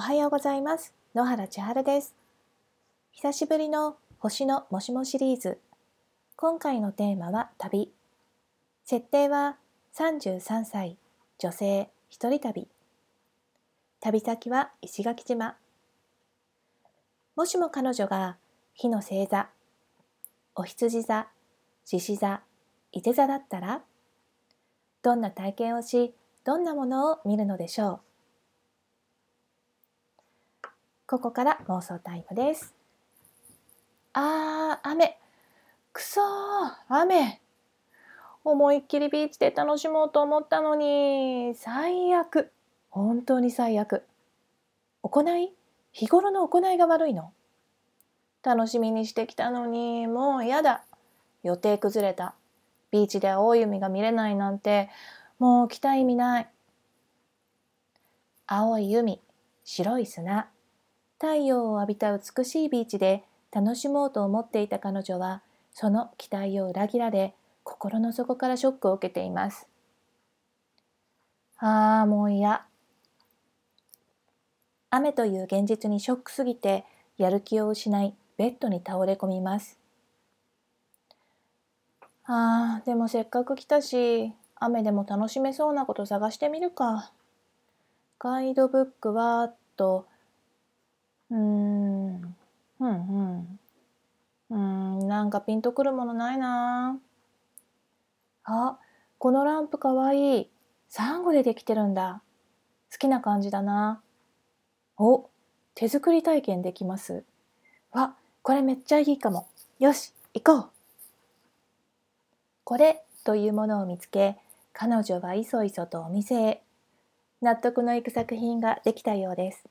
おはようございます。野原千春です。久しぶりの星のもしもシリーズ。今回のテーマは旅。設定は33歳女性一人旅。旅先は石垣島。もしも彼女が火の星座お羊座獅子座伊手座だったらどんな体験をしどんなものを見るのでしょう？ここから妄想タイムです。あー、雨。くそー、雨。思いっきりビーチで楽しもうと思ったのに、最悪。本当に最悪。行い？日頃の行いが悪いの？楽しみにしてきたのに、もうやだ。予定崩れた。ビーチで青い海が見れないなんて、もう来た意味ない。青い海、白い砂。太陽を浴びた美しいビーチで楽しもうと思っていた彼女はその期待を裏切られ心の底からショックを受けています。ああもう嫌。雨という現実にショックすぎてやる気を失いベッドに倒れ込みます。ああでもせっかく来たし雨でも楽しめそうなこと探してみるか。ガイドブックはとうーん、うんうん。うん、なんかピンとくるものないなあ、このランプかわいい。サンゴでできてるんだ。好きな感じだな。お、手作り体験できます。わ、これめっちゃいいかも。よし、行こう。これというものを見つけ、彼女はいそいそとお店へ。納得のいく作品ができたようです。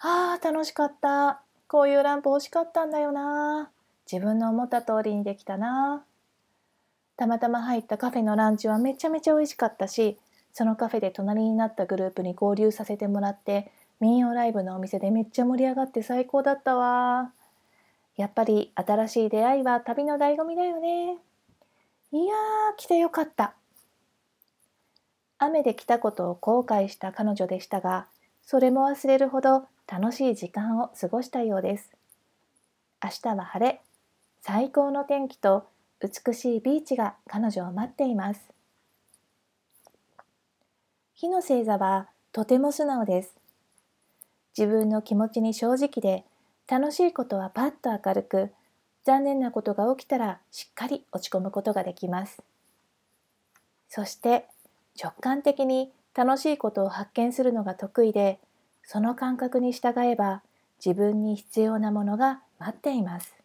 ああ、楽しかった。こういうランプ欲しかったんだよな。自分の思った通りにできたな。たまたま入ったカフェのランチはめちゃめちゃ美味しかったし、そのカフェで隣になったグループに合流させてもらって、民謡ライブのお店でめっちゃ盛り上がって最高だったわ。やっぱり新しい出会いは旅の醍醐味だよね。いやー、来てよかった。雨で来たことを後悔した彼女でしたが、それも忘れるほど楽しい時間を過ごしたようです。明日は晴れ、最高の天気と美しいビーチが彼女を待っています。火の星座はとても素直です。自分の気持ちに正直で楽しいことはパッと明るく残念なことが起きたらしっかり落ち込むことができます。そして直感的に楽しいことを発見するのが得意でその感覚に従えば自分に必要なものが待っています。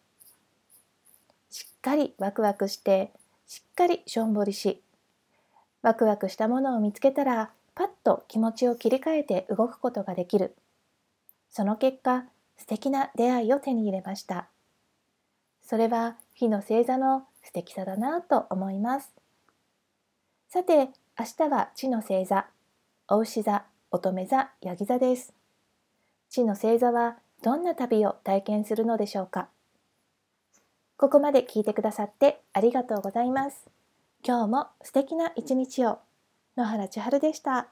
しっかりワクワクしてしっかりしょんぼりしワクワクしたものを見つけたらパッと気持ちを切り替えて動くことができる。その結果素敵な出会いを手に入れました。それは火の星座の素敵さだなと思います。さて明日は地の星座、お牛座、乙女座、ヤギ座です。地の星座はどんな旅を体験するのでしょうか？ここまで聞いてくださってありがとうございます。今日も素敵な一日を。野原千春でした。